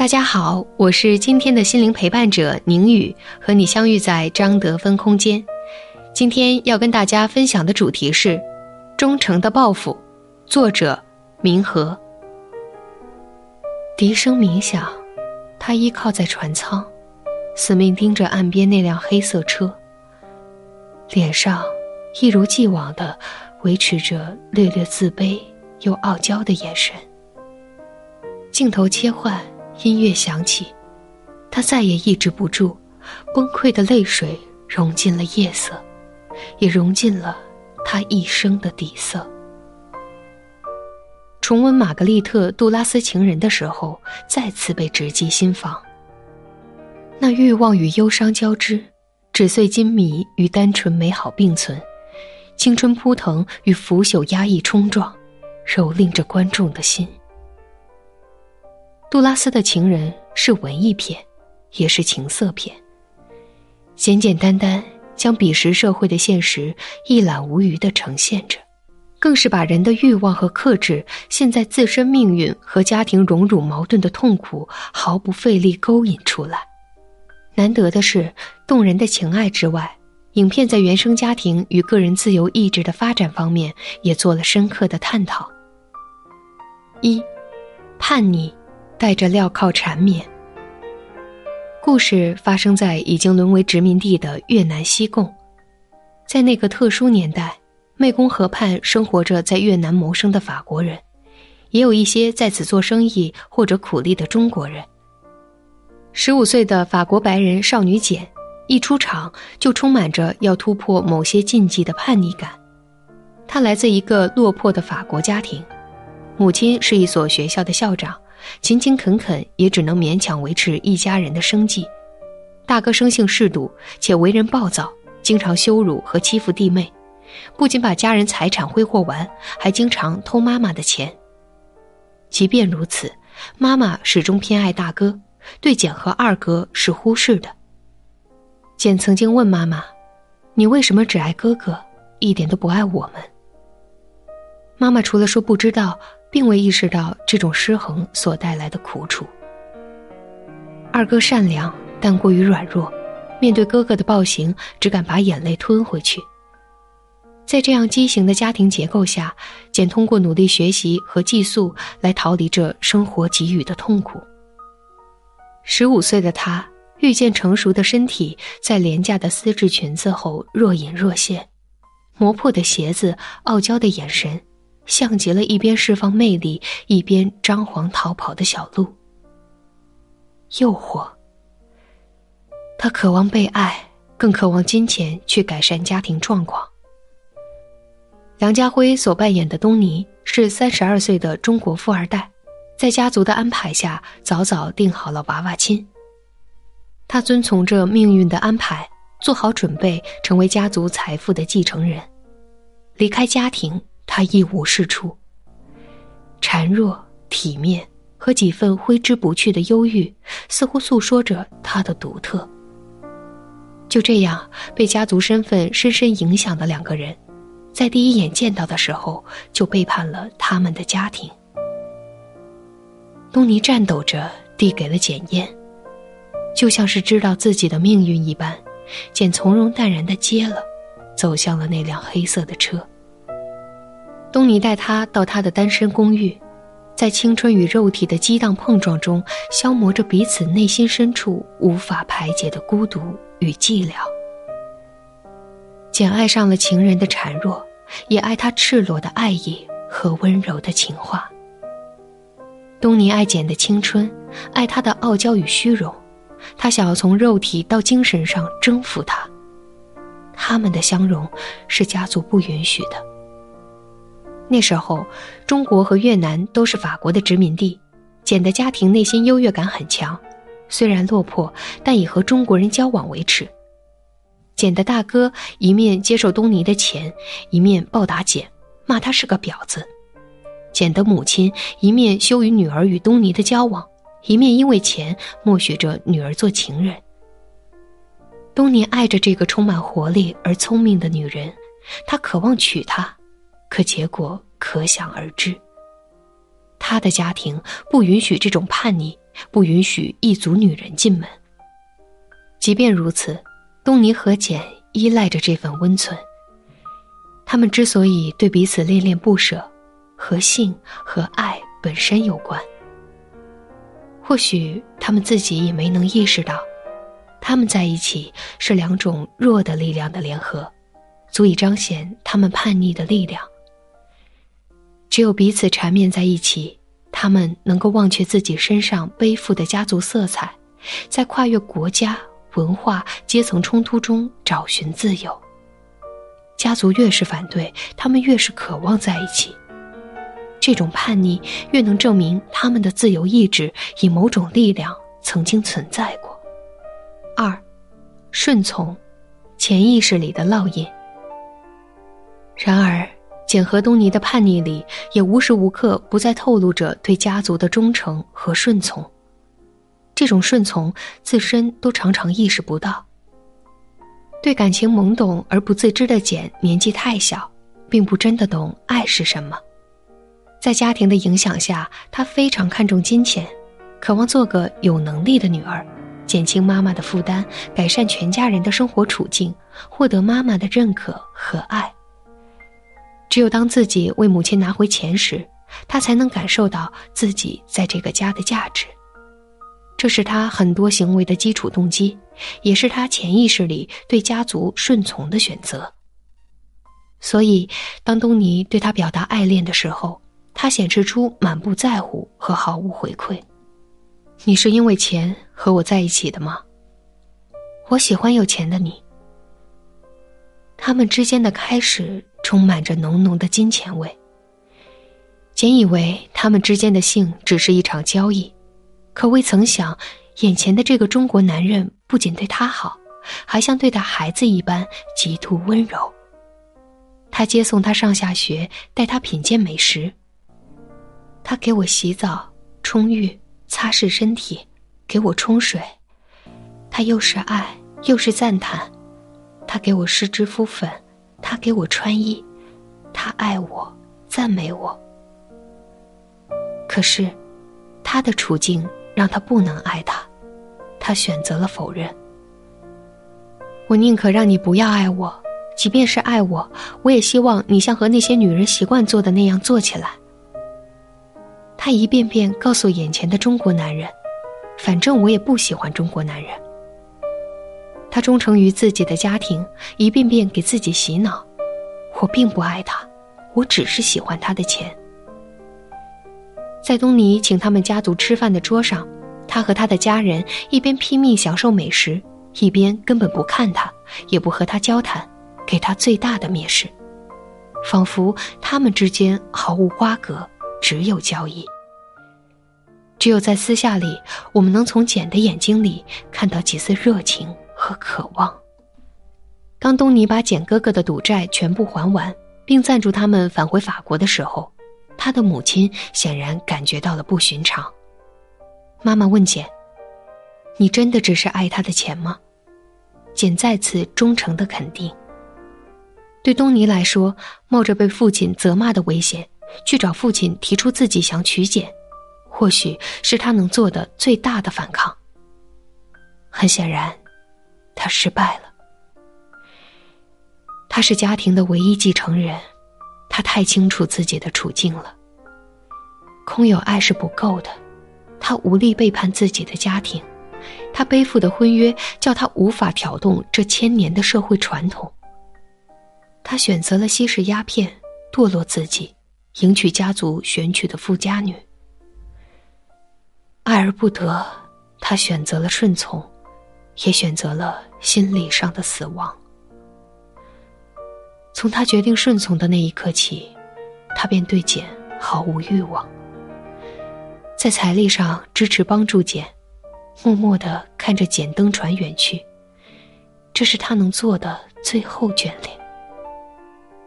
大家好，我是今天的心灵陪伴者宁宇，和你相遇在张德芬空间。今天要跟大家分享的主题是《忠诚的报复》，作者明和。笛声鸣响，他依靠在船舱，死命盯着岸边那辆黑色车，脸上一如既往的维持着略略自卑又傲娇的眼神。镜头切换。音乐响起，他再也抑制不住，崩溃的泪水融进了夜色，也融进了他一生的底色。重温《玛格丽特·杜拉斯情人》的时候，再次被直击心房。那欲望与忧伤交织，纸碎金迷与单纯美好并存，青春扑腾与腐朽压抑冲撞，蹂躏着观众的心。杜拉斯的情人是文艺片，也是情色片。简简单单将彼时社会的现实一览无余的呈现着，更是把人的欲望和克制现在自身命运和家庭荣辱矛盾的痛苦毫不费力勾引出来。难得的是，动人的情爱之外，影片在原生家庭与个人自由意志的发展方面也做了深刻的探讨。一，叛逆。带着镣铐缠绵。故事发生在已经沦为殖民地的越南西贡，在那个特殊年代，湄公河畔生活着在越南谋生的法国人，也有一些在此做生意或者苦力的中国人。十五岁的法国白人少女简，一出场就充满着要突破某些禁忌的叛逆感。她来自一个落魄的法国家庭，母亲是一所学校的校长。勤勤恳恳，也只能勉强维持一家人的生计。大哥生性嗜赌，且为人暴躁，经常羞辱和欺负弟妹，不仅把家人财产挥霍完，还经常偷妈妈的钱。即便如此，妈妈始终偏爱大哥，对简和二哥是忽视的。简曾经问妈妈：“你为什么只爱哥哥，一点都不爱我们？”妈妈除了说不知道。并未意识到这种失衡所带来的苦楚。二哥善良，但过于软弱，面对哥哥的暴行，只敢把眼泪吞回去。在这样畸形的家庭结构下，简通过努力学习和寄宿来逃离这生活给予的痛苦。十五岁的他遇见成熟的身体在廉价的丝质裙子后若隐若现，磨破的鞋子，傲娇的眼神。像极了一边释放魅力，一边张皇逃跑的小鹿。诱惑。他渴望被爱，更渴望金钱去改善家庭状况。梁家辉所扮演的东尼是三十二岁的中国富二代，在家族的安排下，早早定好了娃娃亲。他遵从着命运的安排，做好准备，成为家族财富的继承人，离开家庭。他一无是处，孱弱、体面和几分挥之不去的忧郁，似乎诉说着他的独特。就这样，被家族身份深深影响的两个人，在第一眼见到的时候就背叛了他们的家庭。东尼颤抖着递给了简烟，就像是知道自己的命运一般，简从容淡然的接了，走向了那辆黑色的车。东尼带他到他的单身公寓，在青春与肉体的激荡碰撞中，消磨着彼此内心深处无法排解的孤独与寂寥。简爱上了情人的孱弱，也爱他赤裸的爱意和温柔的情话。东尼爱简的青春，爱他的傲娇与虚荣，他想要从肉体到精神上征服他。他们的相融，是家族不允许的。那时候，中国和越南都是法国的殖民地，简的家庭内心优越感很强，虽然落魄，但以和中国人交往为耻。简的大哥一面接受东尼的钱，一面暴打简，骂他是个婊子。简的母亲一面羞于女儿与东尼的交往，一面因为钱默许着女儿做情人。东尼爱着这个充满活力而聪明的女人，他渴望娶她，可结果可想而知。他的家庭不允许这种叛逆，不允许异族女人进门。即便如此。东尼和简依赖着这份温存。他们之所以对彼此恋恋不舍，和性和爱本身有关。或许他们自己也没能意识到，他们在一起是两种弱的力量的联合，足以彰显他们叛逆的力量。只有彼此缠绵在一起，他们能够忘却自己身上背负的家族色彩，在跨越国家。文化阶层冲突中找寻自由。家族越是反对，他们越是渴望在一起。这种叛逆越能证明他们的自由意志以某种力量曾经存在过。二，顺从，潜意识里的烙印。然而，简和东尼的叛逆里也无时无刻不在透露着对家族的忠诚和顺从。这种顺从，自身都常常意识不到。对感情懵懂而不自知的简，年纪太小，并不真的懂爱是什么。在家庭的影响下，她非常看重金钱，渴望做个有能力的女儿，减轻妈妈的负担，改善全家人的生活处境，获得妈妈的认可和爱。只有当自己为母亲拿回钱时，他才能感受到自己在这个家的价值。这是他很多行为的基础动机，也是他潜意识里对家族顺从的选择。所以，当东尼对他表达爱恋的时候，他显示出满不在乎和毫无回馈。你是因为钱和我在一起的吗？我喜欢有钱的你。他们之间的开始充满着浓浓的金钱味。简以为他们之间的性只是一场交易。可未曾想，眼前的这个中国男人不仅对她好，还像对待孩子一般极度温柔。他接送她上下学，带她品鉴美食。他给我洗澡、冲浴、擦拭身体，给我冲水。他又是爱又是赞叹。他给我施脂敷粉，他给我穿衣，他爱我，赞美我。可是，他的处境。让他不能爱他，他选择了否认。我宁可让你不要爱我，即便是爱我，我也希望你像和那些女人习惯做的那样做起来。他一遍遍告诉眼前的中国男人，反正我也不喜欢中国男人。他忠诚于自己的家庭，一遍遍给自己洗脑，我并不爱他，我只是喜欢他的钱。在东尼请他们家族吃饭的桌上，他和他的家人一边拼命享受美食，一边根本不看他，也不和他交谈，给他最大的蔑视，仿佛他们之间毫无瓜葛，只有交易。只有在私下里，我们能从简的眼睛里看到几丝热情和渴望。当东尼把简哥哥的赌债全部还完，并赞助他们返回法国的时候。他的母亲显然感觉到了不寻常。妈妈问简：“你真的只是爱他的钱吗？”简再次忠诚的肯定。对东尼来说，冒着被父亲责骂的危险去找父亲提出自己想娶简，或许是他能做的最大的反抗。很显然，他失败了。他是家庭的唯一继承人。他太清楚自己的处境了。空有爱是不够的，他无力背叛自己的家庭，他背负的婚约叫他无法挑动这千年的社会传统。他选择了吸食鸦片，堕落自己，迎娶家族选取的富家女。爱而不得，他选择了顺从，也选择了心理上的死亡。从他决定顺从的那一刻起，他便对简毫无欲望。在财力上支持帮助简，默默的看着简登船远去。这是他能做的最后眷恋。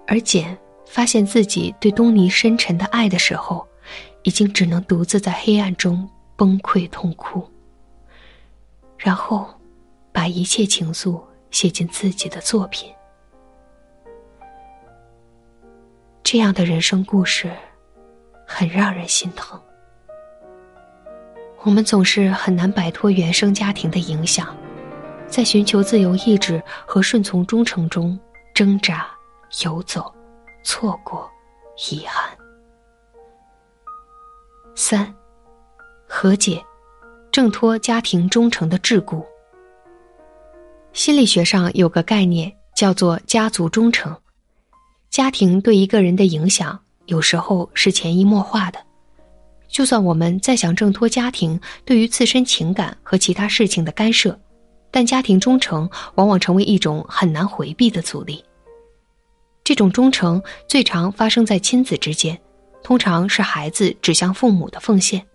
而简发现自己对东尼深沉的爱的时候，已经只能独自在黑暗中崩溃痛哭，然后把一切情愫写进自己的作品。这样的人生故事，很让人心疼。我们总是很难摆脱原生家庭的影响，在寻求自由意志和顺从忠诚中挣扎、游走、错过、遗憾。三，和解，挣脱家庭忠诚的桎梏。心理学上有个概念叫做家族忠诚，家庭对一个人的影响有时候是潜移默化的。就算我们再想挣脱家庭对于自身情感和其他事情的干涉，但家庭忠诚往往成为一种很难回避的阻力。这种忠诚最常发生在亲子之间，通常是孩子指向父母的奉献。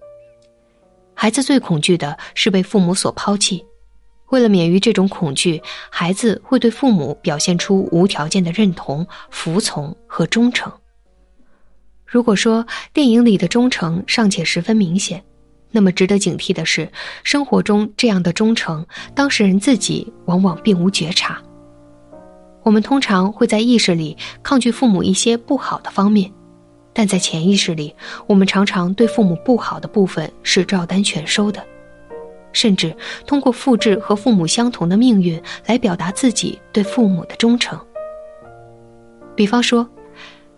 孩子最恐惧的是被父母所抛弃，为了免于这种恐惧，孩子会对父母表现出无条件的认同、服从和忠诚。如果说电影里的忠诚尚且十分明显，那么值得警惕的是，生活中这样的忠诚，当事人自己往往并无觉察。我们通常会在意识里抗拒父母一些不好的方面，但在潜意识里，我们常常对父母不好的部分是照单全收的，甚至通过复制和父母相同的命运来表达自己对父母的忠诚。比方说。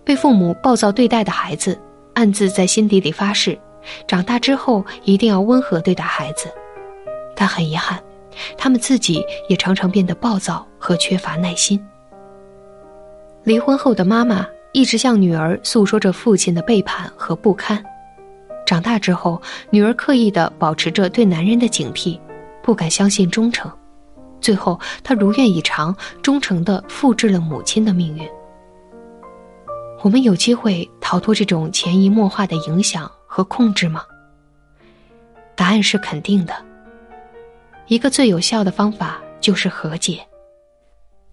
被父母暴躁对待的孩子，暗自在心底里发誓，长大之后一定要温和对待孩子。但很遗憾，他们自己也常常变得暴躁和缺乏耐心。离婚后的妈妈一直向女儿诉说着父亲的背叛和不堪。长大之后，女儿刻意的保持着对男人的警惕，不敢相信忠诚。最后，她如愿以偿，忠诚的复制了母亲的命运。我们有机会逃脱这种潜移默化的影响和控制吗？答案是肯定的。一个最有效的方法就是和解。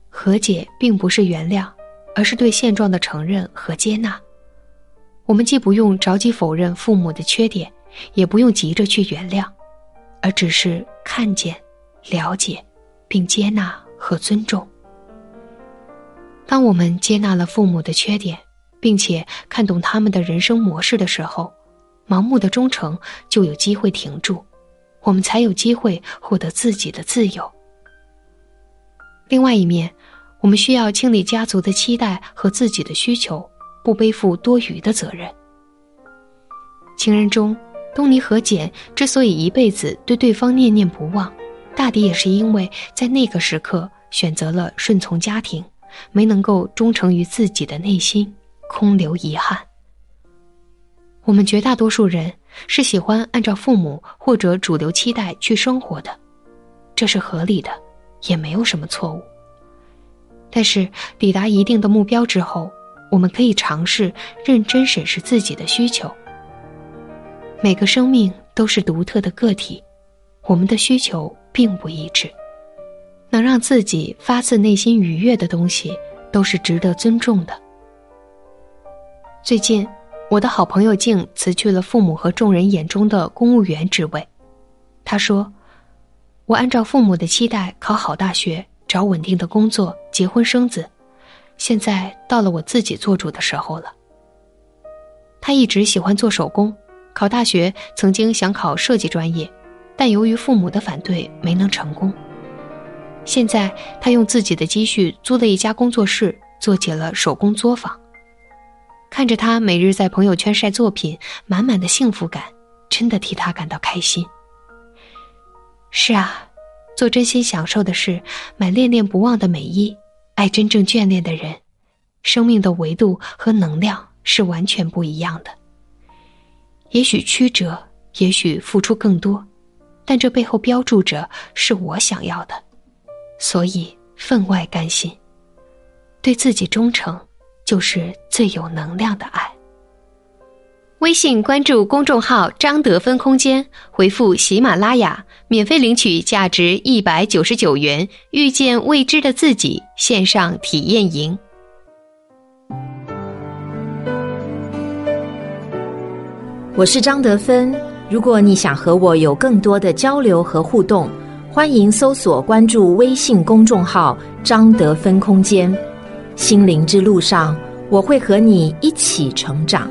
和解并不是原谅，而是对现状的承认和接纳。我们既不用着急否认父母的缺点，也不用急着去原谅，而只是看见、了解，并接纳和尊重。当我们接纳了父母的缺点，并且看懂他们的人生模式的时候，盲目的忠诚就有机会停住，我们才有机会获得自己的自由。另外一面，我们需要清理家族的期待和自己的需求，不背负多余的责任。情人中，东尼和简之所以一辈子对对方念念不忘，大抵也是因为在那个时刻选择了顺从家庭，没能够忠诚于自己的内心。空留遗憾。我们绝大多数人是喜欢按照父母或者主流期待去生活的，这是合理的，也没有什么错误。但是抵达一定的目标之后，我们可以尝试认真审视自己的需求。每个生命都是独特的个体，我们的需求并不一致。能让自己发自内心愉悦的东西，都是值得尊重的。最近，我的好朋友静辞去了父母和众人眼中的公务员职位。他说：“我按照父母的期待考好大学，找稳定的工作，结婚生子。现在到了我自己做主的时候了。”他一直喜欢做手工，考大学曾经想考设计专业，但由于父母的反对没能成功。现在他用自己的积蓄租了一家工作室，做起了手工作坊。看着他每日在朋友圈晒作品，满满的幸福感，真的替他感到开心。是啊，做真心享受的事，买恋恋不忘的美衣，爱真正眷恋的人，生命的维度和能量是完全不一样的。也许曲折，也许付出更多，但这背后标注着是我想要的，所以分外甘心，对自己忠诚。就是最有能量的爱。微信关注公众号“张德芬空间”，回复“喜马拉雅”，免费领取价值一百九十九元《遇见未知的自己》线上体验营。我是张德芬。如果你想和我有更多的交流和互动，欢迎搜索关注微信公众号“张德芬空间”。心灵之路上，我会和你一起成长。